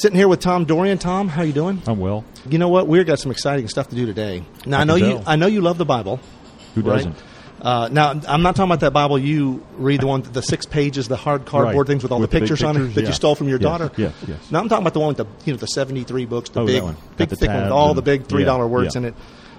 sitting here with Tom Dorian. Tom, how you doing? I'm well. You know what? We've got some exciting stuff to do today. Now I, I know you. I know you love the Bible. Who right? doesn't? Uh, now I'm not talking about that Bible you read, the one, the six pages, the hard cardboard Right. things with all With the the pictures on it that you stole from your Yes, daughter. yes, yes. Now I'm talking about the one with the you know the 73 books, the Oh, big, one. big the thick one with all the big three dollar yeah, words yeah. in it.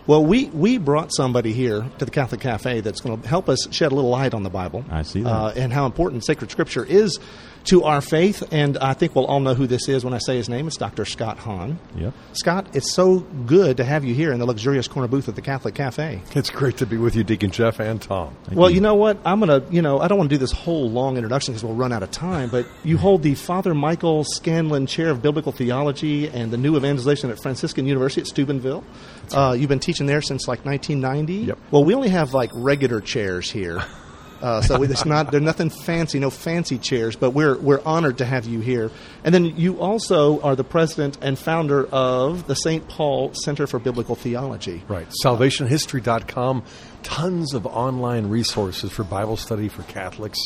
Well, we we brought somebody here to the Catholic Cafe that's going to help us shed a little light on the Bible. I see that. Uh, and how important sacred scripture is to our faith. And I think we'll all know who this is when I say his name. It's Dr. Scott Hahn. Yep. Scott, it's so good to have you here in the luxurious corner booth at the Catholic Cafe. It's great to be with you, Deacon Jeff and Tom. Thank Well, you know what? I'm going to, you know, I don't want to do this whole long introduction because we'll run out of time, but you hold the Father Michael Scanlon Chair of Biblical Theology and the New Evangelization at Franciscan University at Steubenville. Uh, you've been teaching there since like 1990. Yep. Well, we only have like regular chairs here. Uh, so it's not they're nothing fancy, no fancy chairs, but we're we're honored to have you here. And then you also are the president and founder of the St. Paul Center for Biblical Theology. Right. SalvationHistory.com. Tons of online resources for Bible study for Catholics,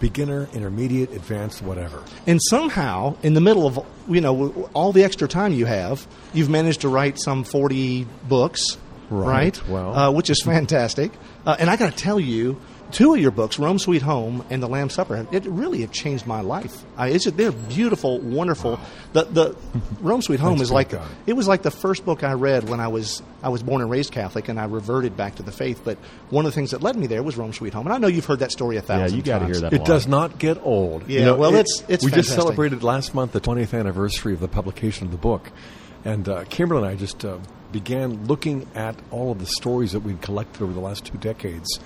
beginner, intermediate, advanced, whatever. And somehow, in the middle of you know all the extra time you have, you've managed to write some forty books, Right. right? Wow. uh, which is fantastic. Uh, and I got to tell you, two of your books, Rome Sweet Home and The Lamb Supper, it really have changed my life. I, it's just, they're beautiful, wonderful. The the Rome Sweet Home is like God. it was like the first book I read when I was I was born and raised Catholic, and I reverted back to the faith. But one of the things that led me there was Rome Sweet Home, and I know you've heard that story a Yeah, thousand. you got to hear that. a It lot. does not get old. Yeah, well, it's- it's we just celebrated last month the 20th anniversary of the publication of the book, and uh, Kimberly and I just uh, began looking at all of the stories that we'd collected over the last two decades,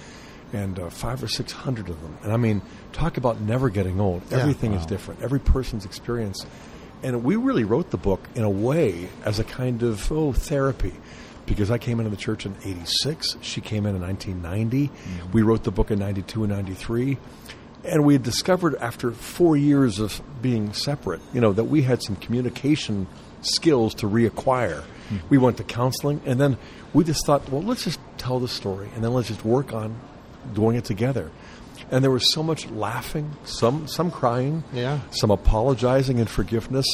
and uh, five or six hundred of them. And I mean, talk about never getting old. Yeah. Everything is different. Every person's experience, and we really wrote the book in a way as a kind of oh therapy. Because I came into the church in '86, she came in in 1990. We wrote the book in '92 and '93, and we had discovered after four years of being separate, you know, that we had some communication skills to reacquire. We went to counseling, and then we just thought, well, let's just tell the story, and then let's just work on doing it together. And there was so much laughing, some some crying, Yeah. some apologizing and forgiveness.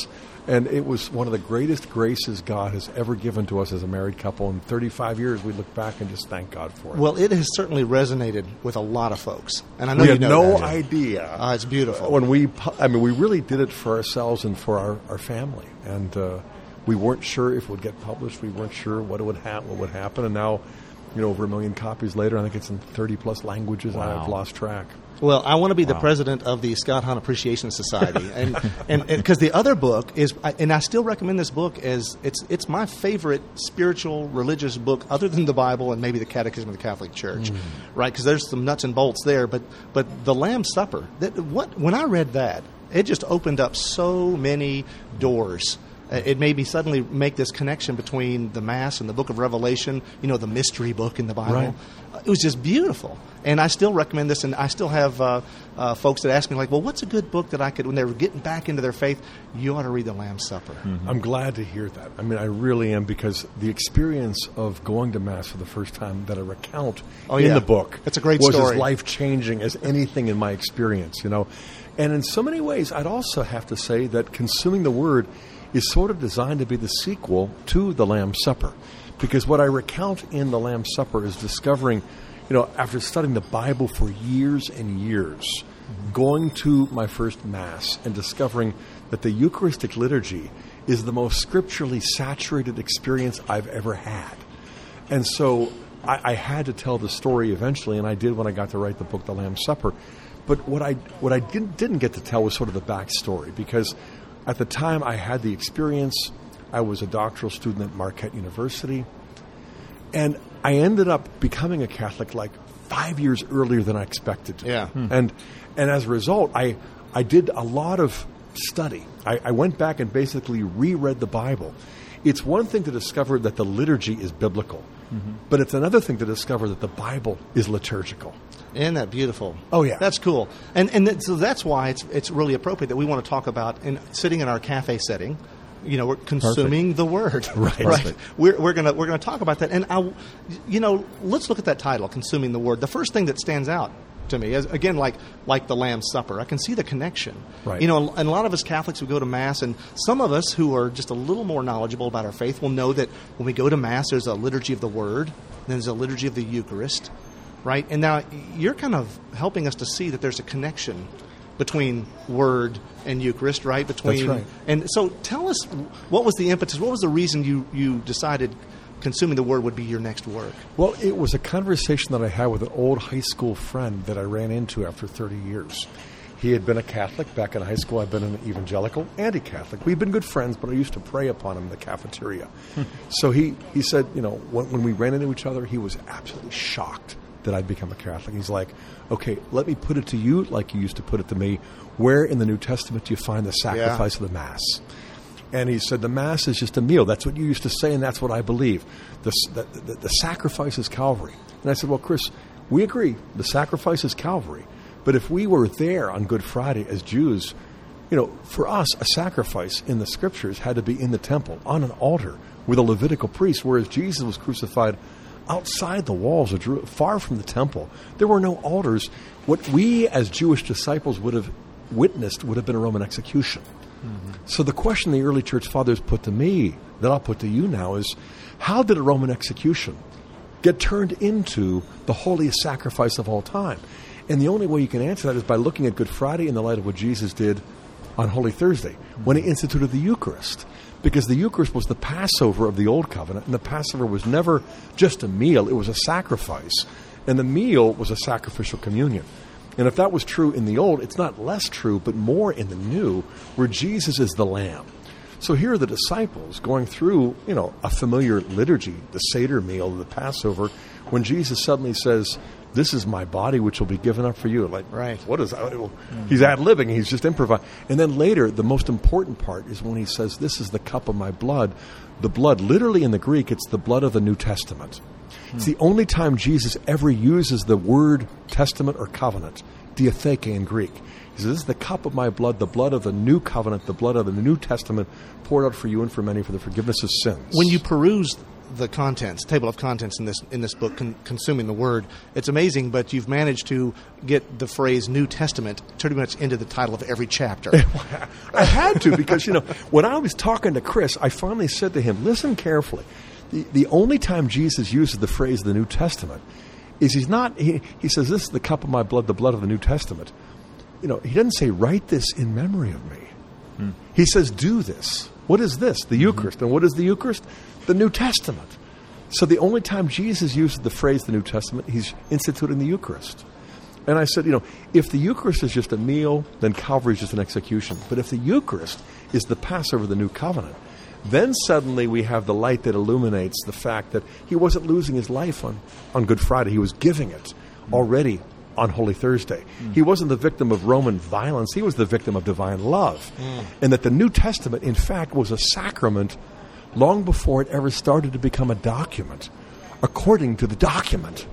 And it was one of the greatest graces God has ever given to us as a married couple. In 35 years, we look back and just thank God for it. Well, it has certainly resonated with a lot of folks, and I know we you had know no that. idea. Uh, it's beautiful. when we, I mean, we really did it for ourselves and for our, our family, and uh, we weren't sure if it would get published. We weren't sure what it would ha- what would happen, and now, you know, over a million copies later, I think it's in thirty plus languages. Wow. I've lost track. Well, I want to be the president of the Scott Hahn Appreciation Society, and and because the other book is, and I still recommend this book as it's it's my favorite spiritual religious book, other than the Bible and maybe the Catechism of the Catholic Church, mm. right? Because there's some nuts and bolts there, but but the Lamb's Supper, that what when I read that, it just opened up so many doors. Uh, It made me suddenly make this connection between the Mass and the Book of Revelation, you know, the mystery book in the Bible. Right. It was just beautiful. And I still recommend this, and I still have uh, uh, folks that ask me, like, well, what's a good book that I could, when they're getting back into their faith, you ought to read The Lamb's Supper. I'm glad to hear that. I mean, I really am because the experience of going to mass for the first time that I recount Oh, in yeah. the book It's a great was story. as life changing as anything in my experience. You know, and in so many ways, I'd also have to say that consuming the Word is sort of designed to be the sequel to the Lamb's Supper, because what I recount in the Lamb's Supper is discovering, you know, after studying the Bible for years and years, going to my first Mass and discovering that the Eucharistic liturgy is the most scripturally saturated experience I've ever had. And so I, I had to tell the story eventually, and I did when I got to write the book, The Lamb's Supper. But what I what I didn't didn't get to tell was sort of the backstory because at the time I had the experience. I was a doctoral student at Marquette University, and I ended up becoming a Catholic like five years earlier than I expected. to. Yeah. Hmm. and and as a result, I I did a lot of study. I, I went back and basically reread the Bible It's one thing to discover that the liturgy is biblical, but it's another thing to discover that the Bible is liturgical. Isn't that beautiful? Oh, yeah. that's cool. And and th- so that's why it's it's really appropriate that we want to talk about in sitting in our cafe setting. You know, we're consuming the word. Right. right. We're, we're gonna we're gonna talk about that. And I, you know, let's look at that title, consuming the word. The first thing that stands out to me is again like like the Lamb's Supper. I can see the connection. Right. You know, and a lot of us Catholics we go to mass, and some of us who are just a little more knowledgeable about our faith will know that when we go to mass, there's a liturgy of the Word, and there's a liturgy of the Eucharist, right? And now you're kind of helping us to see that there's a connection between Word and Eucharist, right? Between right. and so tell us what was the impetus? What was the reason you you decided consuming the Word would be your next work? Well, it was a conversation that I had with an old high school friend that I ran into after 30 years. He had been a Catholic back in high school. I've been an evangelical, anti-Catholic. We've been good friends, but I used to prey upon him in the cafeteria. so he, he said, you know, when, when we ran into each other, he was absolutely shocked that I'd become a Catholic. He's like, okay, let me put it to you like you used to put it to me. Where in the New Testament do you find the sacrifice of the Mass? And he said, The Mass is just a meal. That's what you used to say, and that's what I believe. The, the, the, sacrifice is Calvary. And I said, Well, Chris, we agree. The sacrifice is Calvary. But if we were there on Good Friday as Jews, you know, for us, a sacrifice in the scriptures had to be in the temple, on an altar, with a Levitical priest, whereas Jesus was crucified outside the walls Jerusalem, far from the temple. There were no altars. What we as Jewish disciples would have witnessed would have been a Roman execution. Mm-hmm. So the question the early church fathers put to me, that I'll put to you now, is how did a Roman execution get turned into the holiest sacrifice of all time? And the only way you can answer that is by looking at Good Friday in the light of what Jesus did on Holy Thursday when he mm-hmm. instituted the Eucharist. Because the Eucharist was the Passover of the Old Covenant, and the Passover was never just a meal, it was a sacrifice. And the meal was a sacrificial communion. And if that was true in the old, it's not less true, but more in the new, where Jesus is the Lamb. So here are the disciples going through, you know, a familiar liturgy, the Seder meal, the Passover, when Jesus suddenly says, "This is my body, which will be given up for you." Like, Right. What is that? Well, hmm. He's ad libbing. He's just improvising. And then later, the most important part is when he says, "This is the cup of my blood." The blood, literally in the Greek, it's the blood of the New Testament. Hmm. It's the only time Jesus ever uses the word testament or covenant, diatheke in Greek. He says, This is the cup of my blood, the blood of the new covenant, the blood of the New Testament, poured out for you and for many for the forgiveness of sins. when you peruse the contents, table of contents in this in this book, con- consuming the word, it's amazing. But you've managed to get the phrase New Testament pretty much into the title of every chapter. I had to because you know when I was talking to Chris, I finally said to him, "Listen carefully. The, the only time Jesus uses the phrase the New Testament is he's not. He, he says, "This is the cup of my blood, the blood of the New Testament." You know, he doesn't say, "Write this in memory of me." Hmm. He says, "Do this." What is this? The mm-hmm. Eucharist. And what is the Eucharist? The New Testament. So the only time Jesus uses the phrase the New Testament, he's instituting the Eucharist. And I said, you know, if the Eucharist is just a meal, then Calvary is just an execution. But if the Eucharist is the Passover of the new covenant, then suddenly we have the light that illuminates the fact that he wasn't losing his life on, on Good Friday. He was giving it mm-hmm. already on Holy Thursday. He wasn't the victim of Roman violence, he was the victim of divine love. Hmm. And that the New Testament, in fact, was a sacrament long before it ever started to become a document, according to the document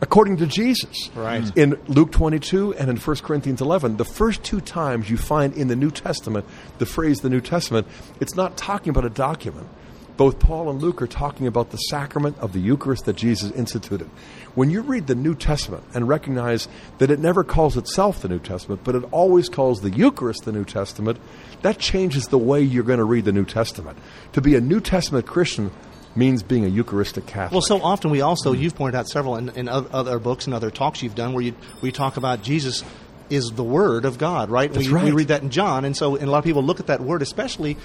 according to Jesus. Right. In Luke 22 and in 1 Corinthians 11, the first two times you find in the New Testament the phrase the New Testament, it's not talking about a document. Both Paul and Luke are talking about the sacrament of the Eucharist that Jesus instituted. When you read the New Testament and recognize that it never calls itself the New Testament, but it always calls the Eucharist the New Testament, that changes the way you're going to read the New Testament. To be a New Testament Christian means being a Eucharistic Catholic. Well, so often we also you've pointed out several in, in other books and other talks you've done where you we talk about Jesus is the Word of God, right? That's we, we read that in John, and so and a lot of people look at that word, especially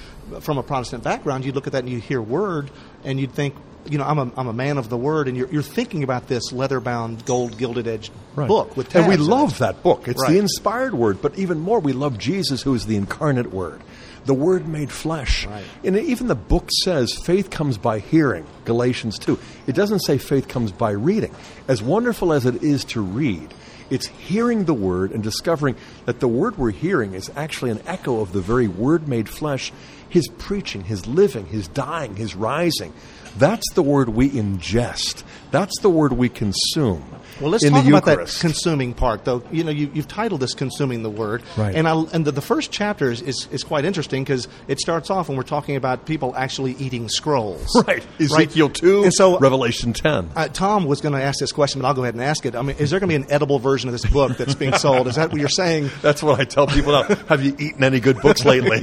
from a Protestant background. You look at that and you hear Word, and you'd think, you know, I'm a I'm a man of the Word, and you're you're thinking about this leather bound, gold gilded edged Right. book with and we love that book. It's Right. the inspired word, but even more, we love Jesus, who is the incarnate word, the Word made flesh. Right. And even the book says faith comes by hearing. Galatians two. It doesn't say faith comes by reading. As wonderful as it is to read. It's hearing the word and discovering that the word we're hearing is actually an echo of the very word made flesh his preaching, his living, his dying, his rising. That's the word we ingest. That's the word we consume. Well, let's talk about that consuming part, though. You know, you, you've titled this "Consuming the Word," Right. and I, and the, the first chapter is, is, is quite interesting because it starts off when we're talking about people actually eating scrolls. Right. Ezekiel 2, And so, Revelation 10. uh, Tom was going to ask this question, but I'll go ahead and ask it. I mean, is there going to be an edible version of this book that's being sold? Is that what you're saying? That's what I tell people now. Have you eaten any good books lately?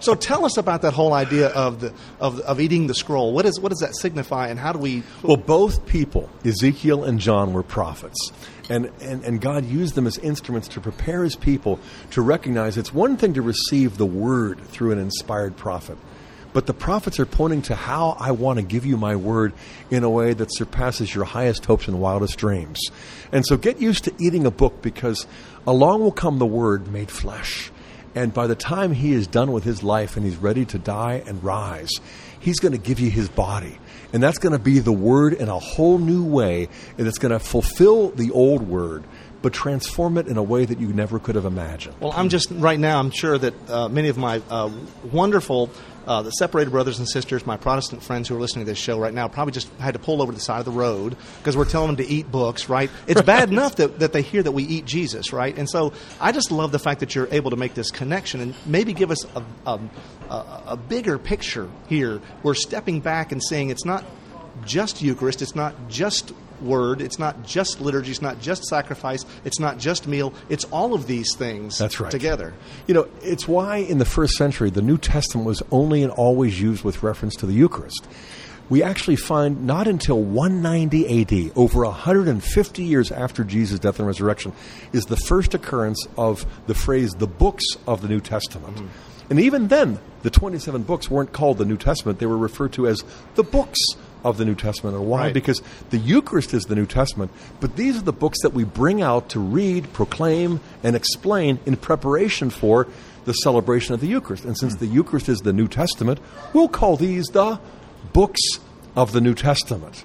So tell us about that whole idea of the of, of eating the scroll. What is what does that signify, and how do we? Well, both people, Ezekiel and John, were prophets. And, and, and God used them as instruments to prepare his people to recognize it's one thing to receive the word through an inspired prophet. But the prophets are pointing to how I want to give you my word in a way that surpasses your highest hopes and wildest dreams. And so get used to eating a book because along will come the word made flesh. And by the time he is done with his life and he's ready to die and rise, he's going to give you his body. And that's going to be the word in a whole new way. And it's going to fulfill the old word, but transform it in a way that you never could have imagined. Well, I'm just right now. I'm sure that uh, many of my uh, wonderful. Uh, the separated brothers and sisters, my Protestant friends who are listening to this show right now, probably just had to pull over to the side of the road because we're telling them to eat books, right? It's bad enough that, that they hear that we eat Jesus, right? And so I just love the fact that you're able to make this connection and maybe give us a, a, a, a bigger picture here. We're stepping back and saying it's not just Eucharist, it's not just word, it's not just liturgy, it's not just sacrifice, it's not just meal, it's all of these things That's right. together. You know, it's why in the first century the New Testament was only and always used with reference to the Eucharist. We actually find not until 190 AD, over 150 years after Jesus' death and resurrection, is the first occurrence of the phrase the books of the New Testament. Mm. And even then, the 27 books weren't called the New Testament, they were referred to as the books of the New Testament. And why? Right. Because the Eucharist is the New Testament, but these are the books that we bring out to read, proclaim, and explain in preparation for the celebration of the Eucharist. And since hmm. the Eucharist is the New Testament, we'll call these the books of the New Testament.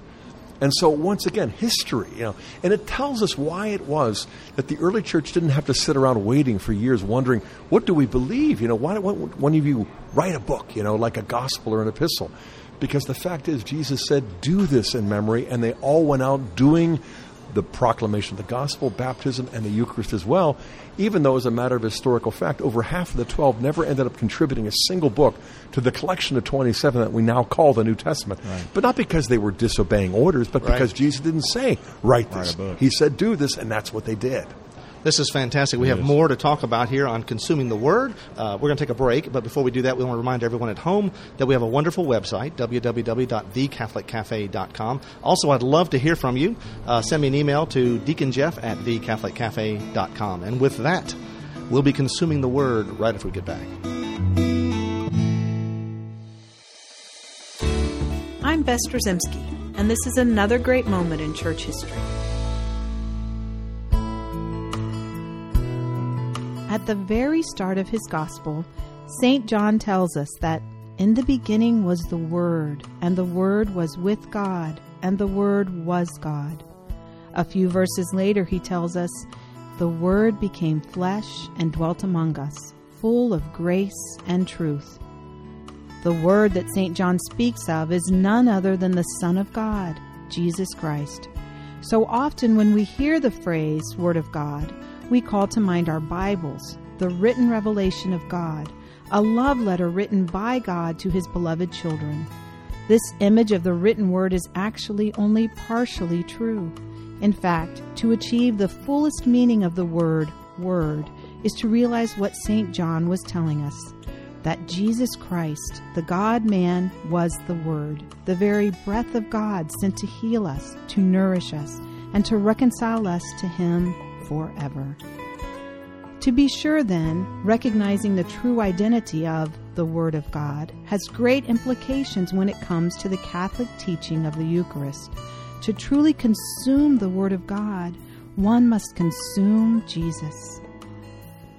And so, once again, history, you know, and it tells us why it was that the early church didn't have to sit around waiting for years, wondering, what do we believe? You know, why don't one of you write a book, you know, like a gospel or an epistle? Because the fact is, Jesus said, do this in memory, and they all went out doing the proclamation of the gospel, baptism, and the Eucharist as well, even though, as a matter of historical fact, over half of the 12 never ended up contributing a single book to the collection of 27 that we now call the New Testament. But not because they were disobeying orders, but Right. because Jesus didn't say, write this. book. he said, do this, and that's what they did. This is fantastic. We have more to talk about here on consuming the word. Uh, we're going to take a break, but before we do that, we want to remind everyone at home that we have a wonderful website, www.thecatholiccafe.com. Also, I'd love to hear from you. Uh, send me an email to deaconjeff at thecatholiccafe.com. And with that, we'll be consuming the word right after we get back. I'm Bess Drzymski, and this is another great moment in church history. At the very start of his gospel, St. John tells us that in the beginning was the Word, and the Word was with God, and the Word was God. A few verses later, he tells us, The Word became flesh and dwelt among us, full of grace and truth. The word that St. John speaks of is none other than the Son of God, Jesus Christ. So often when we hear the phrase Word of God, we call to mind our Bibles, the written revelation of God, a love letter written by God to His beloved children. This image of the written word is actually only partially true. In fact, to achieve the fullest meaning of the word, word, is to realize what St. John was telling us that Jesus Christ, the God man, was the Word, the very breath of God sent to heal us, to nourish us, and to reconcile us to Him forever. To be sure, then, recognizing the true identity of the Word of God has great implications when it comes to the Catholic teaching of the Eucharist. To truly consume the Word of God, one must consume Jesus.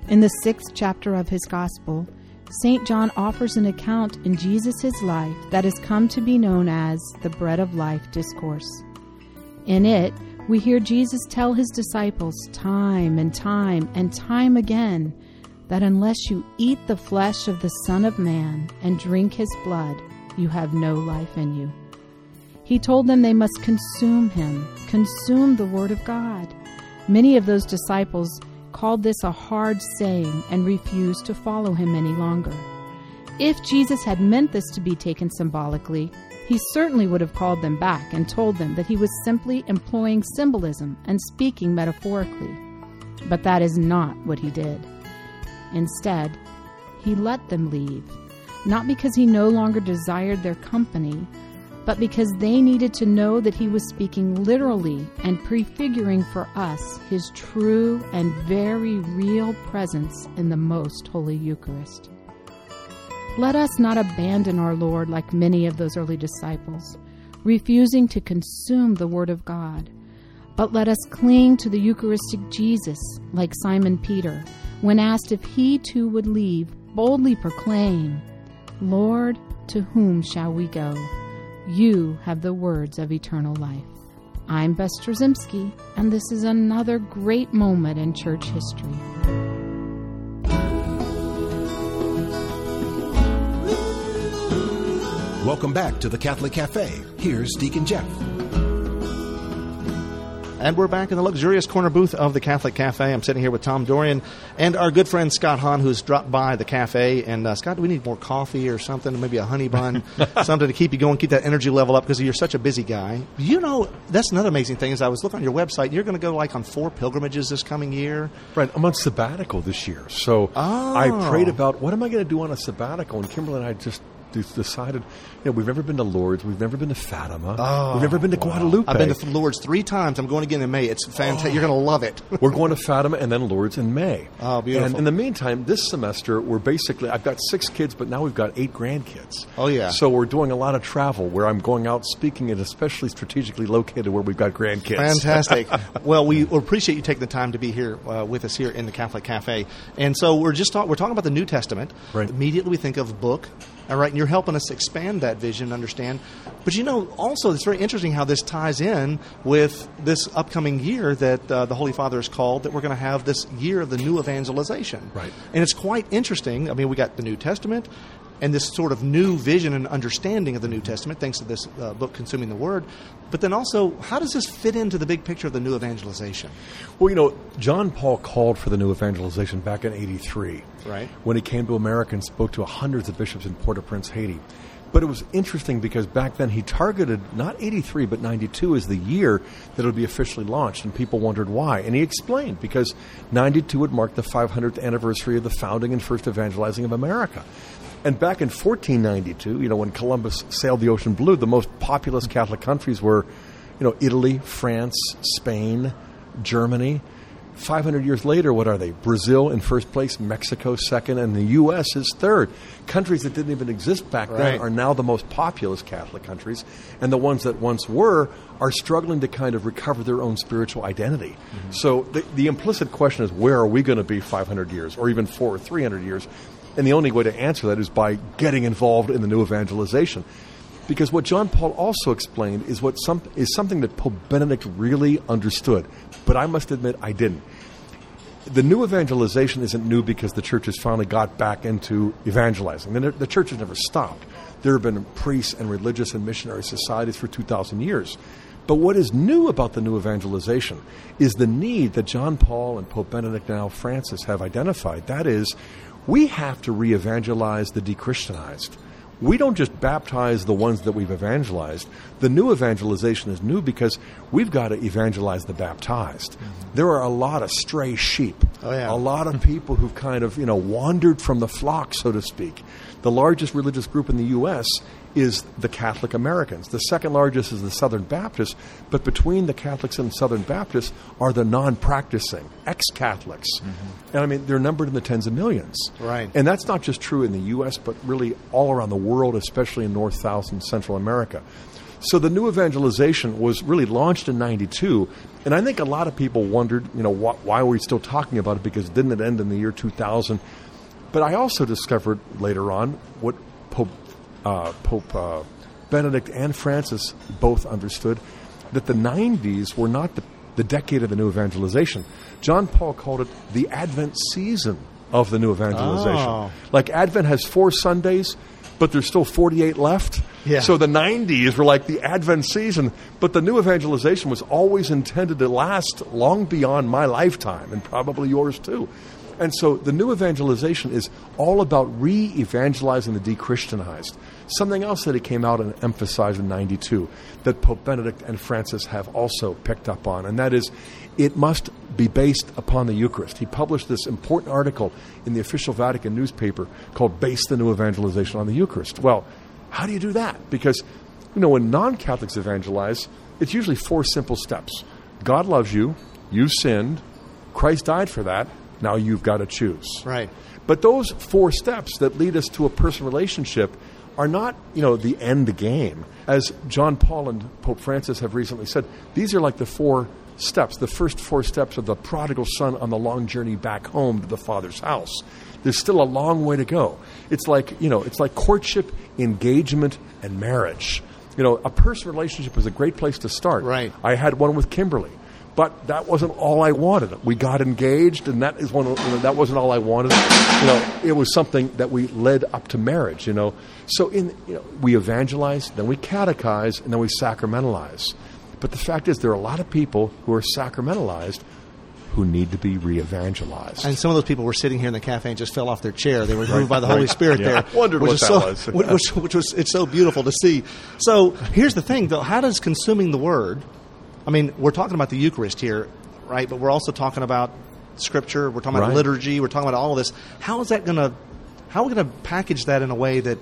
In the sixth chapter of his Gospel, St. John offers an account in Jesus' life that has come to be known as the Bread of Life Discourse. In it, we hear Jesus tell his disciples time and time and time again that unless you eat the flesh of the Son of Man and drink his blood, you have no life in you. He told them they must consume him, consume the Word of God. Many of those disciples called this a hard saying and refused to follow him any longer. If Jesus had meant this to be taken symbolically, he certainly would have called them back and told them that he was simply employing symbolism and speaking metaphorically. But that is not what he did. Instead, he let them leave, not because he no longer desired their company, but because they needed to know that he was speaking literally and prefiguring for us his true and very real presence in the most holy Eucharist. Let us not abandon our Lord like many of those early disciples, refusing to consume the Word of God, but let us cling to the Eucharistic Jesus like Simon Peter when asked if he too would leave, boldly proclaim, Lord, to whom shall we go? You have the words of eternal life. I'm Bess Drzymski, and this is another great moment in church history. Welcome back to the Catholic Cafe. Here's Deacon Jeff. And we're back in the luxurious corner booth of the Catholic Cafe. I'm sitting here with Tom Dorian and our good friend Scott Hahn, who's dropped by the cafe. And uh, Scott, do we need more coffee or something? Maybe a honey bun, something to keep you going, keep that energy level up because you're such a busy guy. You know, that's another amazing thing is I was looking on your website. You're going to go like on four pilgrimages this coming year. Right, I'm on sabbatical this year, so Oh. I prayed about what am I going to do on a sabbatical, and Kimberly and I just decided, you know, we've never been to Lourdes, we've never been to Fatima, oh, we've never been to Guadalupe. I've been to Lourdes three times. I'm going again in May. It's fantastic. You're going to love it. We're going to Fatima and then Lourdes in May. Oh, beautiful. And in the meantime, this semester, we're basically, I've got six kids, but now we've got eight grandkids. Oh, yeah. So we're doing a lot of travel where I'm going out speaking and especially strategically located where we've got grandkids. Fantastic. well, we appreciate you taking the time to be here uh, with us here in the Catholic Cafe. And so we're just talk- we're talking about the New Testament. Right. Immediately we think of book. All right, and you're helping us expand that vision, understand. But you know, also it's very interesting how this ties in with this upcoming year that uh, the Holy Father has called that we're going to have this year of the new evangelization. Right. And it's quite interesting. I mean, we got the New Testament and this sort of new vision and understanding of the New Testament, thanks to this uh, book, Consuming the Word. But then also, how does this fit into the big picture of the new evangelization? Well, you know, John Paul called for the new evangelization back in 83. Right. When he came to America and spoke to hundreds of bishops in Port au Prince, Haiti. But it was interesting because back then he targeted not 83 but 92 as the year that it would be officially launched, and people wondered why. And he explained because 92 would mark the 500th anniversary of the founding and first evangelizing of America. And back in 1492, you know, when Columbus sailed the ocean blue, the most populous Catholic countries were, you know, Italy, France, Spain, Germany. 500 years later, what are they? Brazil in first place, Mexico second, and the U.S. is third. Countries that didn't even exist back Right. then are now the most populous Catholic countries, and the ones that once were are struggling to kind of recover their own spiritual identity. Mm-hmm. So the, the implicit question is where are we going to be 500 years, or even four or 300 years? And the only way to answer that is by getting involved in the new evangelization. Because what John Paul also explained is what some, is something that Pope Benedict really understood, but I must admit I didn't. The new evangelization isn't new because the church has finally got back into evangelizing. The, the church has never stopped. There have been priests and religious and missionary societies for 2,000 years. But what is new about the new evangelization is the need that John Paul and Pope Benedict now Francis have identified. That is, we have to re evangelize the dechristianized. We don't just baptize the ones that we've evangelized. The new evangelization is new because we've got to evangelize the baptized. Mm-hmm. There are a lot of stray sheep. Oh, yeah. A lot of people who've kind of, you know, wandered from the flock, so to speak. The largest religious group in the U.S. is the Catholic Americans. The second largest is the Southern Baptists, but between the Catholics and Southern Baptists are the non practicing, ex Catholics. Mm-hmm. And I mean, they're numbered in the tens of millions. Right. And that's not just true in the U.S., but really all around the world, especially in North, South, and Central America. So the new evangelization was really launched in 92. And I think a lot of people wondered, you know, wh- why are we still talking about it? Because didn't it end in the year 2000? But I also discovered later on what Pope, uh, Pope uh, Benedict and Francis both understood that the 90s were not the, the decade of the new evangelization. John Paul called it the Advent season of the new evangelization. Oh. Like Advent has four Sundays, but there's still 48 left. Yeah. So the 90s were like the Advent season, but the new evangelization was always intended to last long beyond my lifetime and probably yours too. And so the new evangelization is all about re evangelizing the de Christianized. Something else that he came out and emphasized in 92 that Pope Benedict and Francis have also picked up on, and that is it must be based upon the Eucharist. He published this important article in the official Vatican newspaper called Base the New Evangelization on the Eucharist. Well, how do you do that? Because, you know, when non Catholics evangelize, it's usually four simple steps God loves you, you sinned, Christ died for that, now you've got to choose. Right. But those four steps that lead us to a personal relationship are not, you know, the end game. As John Paul and Pope Francis have recently said, these are like the four steps, the first four steps of the prodigal son on the long journey back home to the father's house. There's still a long way to go. It's like, you know, it's like courtship, engagement, and marriage. You know, a personal relationship is a great place to start. Right. I had one with Kimberly but that wasn't all I wanted. We got engaged, and that is one. Of, you know, that wasn't all I wanted. You know, it was something that we led up to marriage. You know, so in you know, we evangelize, then we catechize, and then we sacramentalize. But the fact is, there are a lot of people who are sacramentalized who need to be re-evangelized. And some of those people were sitting here in the cafe and just fell off their chair. They were moved by the Holy Spirit Yeah. there. I wondered which what that so, was. which, which, which was it's so beautiful to see. So here's the thing, though: how does consuming the Word? I mean, we're talking about the Eucharist here, right? But we're also talking about Scripture. We're talking about Right. liturgy. We're talking about all of this. How is that going to? How are we going to package that in a way that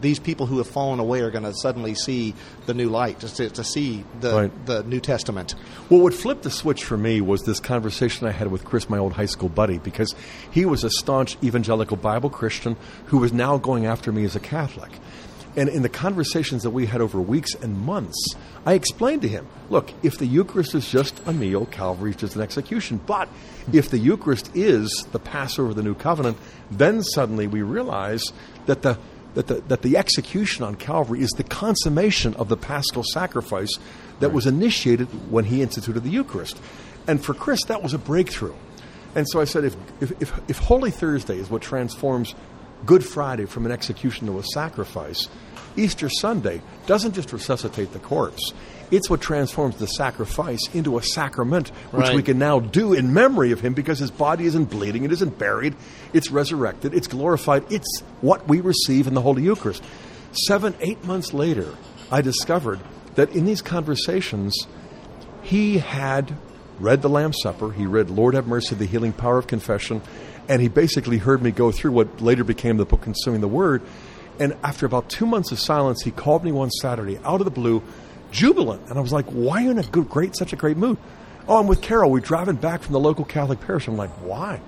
these people who have fallen away are going to suddenly see the new light, just to, to see the Right. the New Testament? Well, what flipped the switch for me was this conversation I had with Chris, my old high school buddy, because he was a staunch evangelical Bible Christian who was now going after me as a Catholic. And in the conversations that we had over weeks and months, I explained to him look, if the Eucharist is just a meal, Calvary is just an execution. But if the Eucharist is the Passover of the New Covenant, then suddenly we realize that the that the, that the execution on Calvary is the consummation of the paschal sacrifice that was initiated when he instituted the Eucharist. And for Chris, that was a breakthrough. And so I said, if, if, if, if Holy Thursday is what transforms Good Friday from an execution to a sacrifice, Easter Sunday doesn't just resuscitate the corpse. It's what transforms the sacrifice into a sacrament, which Right. we can now do in memory of him because his body isn't bleeding, it isn't buried, it's resurrected, it's glorified. It's what we receive in the Holy Eucharist. Seven, eight months later, I discovered that in these conversations, he had read the Lamb's Supper, he read Lord Have Mercy, the Healing Power of Confession, and he basically heard me go through what later became the book Consuming the Word. And after about two months of silence, he called me one Saturday out of the blue, jubilant. And I was like, why are you in a good, great, such a great mood? Oh, I'm with Carol. We're driving back from the local Catholic parish. I'm like, why?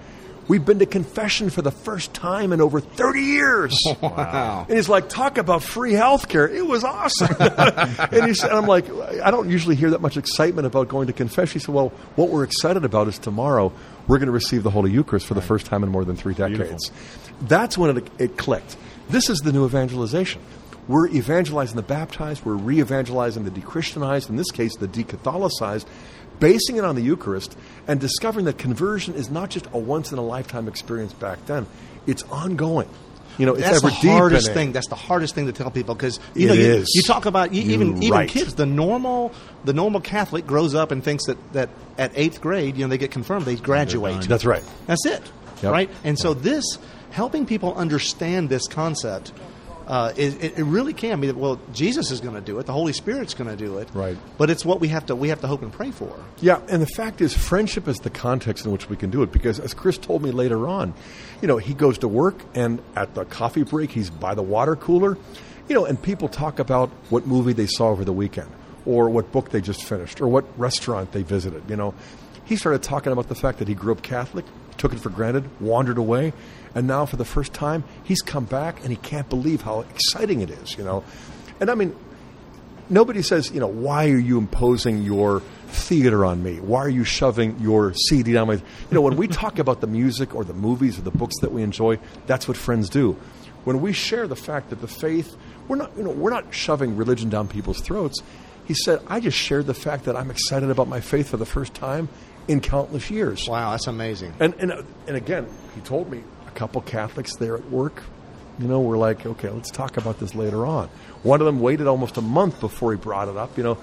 We've been to confession for the first time in over 30 years. Wow. And he's like, talk about free health care. It was awesome. and he said, I'm like, I don't usually hear that much excitement about going to confession. He said, well, what we're excited about is tomorrow we're going to receive the Holy Eucharist for the first time in more than three decades. That's when it, it clicked. This is the new evangelization. We're evangelizing the baptized, we're re evangelizing the dechristianized, in this case, the decatholicized, basing it on the Eucharist and discovering that conversion is not just a once in a lifetime experience back then, it's ongoing. You know, it's That's ever the hardest thing. That's the hardest thing to tell people because you It know you, is. you talk about you, even You're even kids. The normal the normal Catholic grows up and thinks that that at eighth grade, you know, they get confirmed, they graduate. That's right. That's it, Yep. right? And so this helping people understand this concept. Uh, it, it really can be that. Well, Jesus is going to do it. The Holy Spirit's going to do it. Right. But it's what we have to we have to hope and pray for. Yeah, and the fact is, friendship is the context in which we can do it. Because as Chris told me later on, you know, he goes to work and at the coffee break, he's by the water cooler, you know, and people talk about what movie they saw over the weekend, or what book they just finished, or what restaurant they visited. You know, he started talking about the fact that he grew up Catholic, took it for granted, wandered away, and now for the first time, he's come back and he can't believe how exciting it is. You know, and I mean, nobody says, you know, why are you imposing your theater on me? Why are you shoving your CD down my? You know, when we talk about the music or the movies or the books that we enjoy, that's what friends do. When we share the fact that the faith, we're not, you know, we're not shoving religion down people's throats. He said, I just shared the fact that I'm excited about my faith for the first time in countless years. Wow, that's amazing. And, and, and again, he told me a couple Catholics there at work, you know, were like, okay, let's talk about this later on. One of them waited almost a month before he brought it up, you know.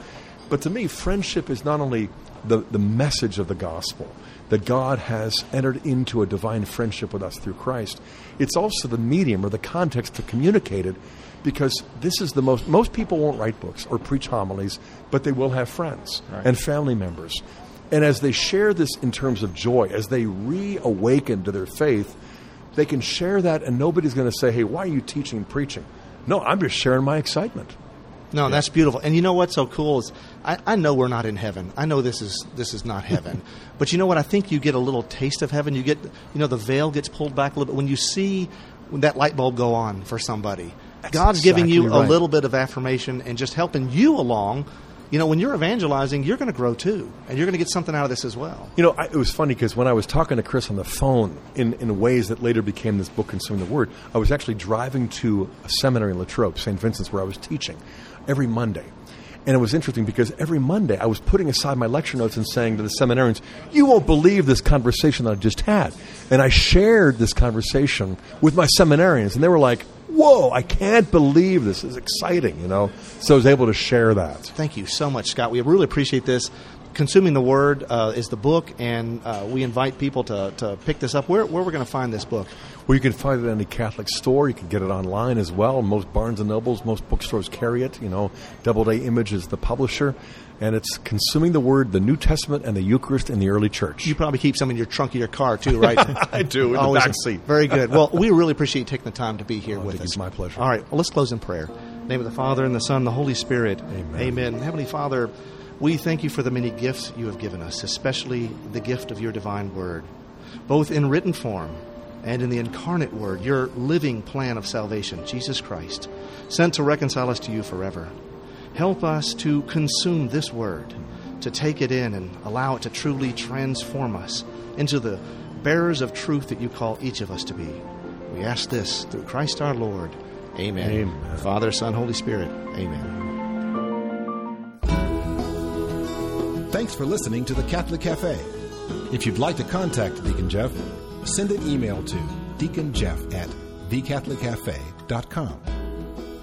But to me, friendship is not only the, the message of the gospel, that God has entered into a divine friendship with us through Christ, it's also the medium or the context to communicate it because this is the most, most people won't write books or preach homilies, but they will have friends Right. and family members. And as they share this in terms of joy, as they reawaken to their faith, they can share that, and nobody's going to say, hey, why are you teaching and preaching? No, I'm just sharing my excitement. No, that's beautiful. And you know what's so cool is I, I know we're not in heaven. I know this is this is not heaven. but you know what? I think you get a little taste of heaven. You get you know the veil gets pulled back a little bit when you see that light bulb go on for somebody. God's giving you exactly a little bit of affirmation and just helping you along. You know, when you're evangelizing, you're going to grow too, and you're going to get something out of this as well. You know, I, it was funny because when I was talking to Chris on the phone in, in ways that later became this book, Consuming the Word, I was actually driving to a seminary in Latrobe, St. Vincent's, where I was teaching every Monday. And it was interesting because every Monday I was putting aside my lecture notes and saying to the seminarians, You won't believe this conversation that I just had. And I shared this conversation with my seminarians, and they were like, Whoa, I can't believe this. This is exciting, you know? So I was able to share that. Thank you so much, Scott. We really appreciate this. Consuming the Word uh, is the book, and uh, we invite people to, to pick this up. Where, where we're going to find this book? Well, you can find it at any Catholic store. You can get it online as well. Most Barnes and Nobles, most bookstores carry it. You know, Doubleday Image is the publisher, and it's consuming the Word, the New Testament, and the Eucharist in the early church. You probably keep some in your trunk of your car too, right? I do, in the back seat. Very good. Well, we really appreciate you taking the time to be here Oh, with us. you. My pleasure. All right. Well, let's close in prayer. In the name of the Father and the Son, and the Holy Spirit. Amen. Amen. Heavenly Father, we thank you for the many gifts you have given us, especially the gift of your divine Word, both in written form and in the incarnate Word, your living plan of salvation, Jesus Christ, sent to reconcile us to you forever. Help us to consume this Word, to take it in and allow it to truly transform us into the bearers of truth that you call each of us to be. We ask this through Christ our Lord. Amen. Amen. Father, Son, Holy Spirit. Amen. Thanks for listening to the Catholic Cafe. If you'd like to contact Deacon Jeff, send an email to deaconjeff at thecatholiccafe.com.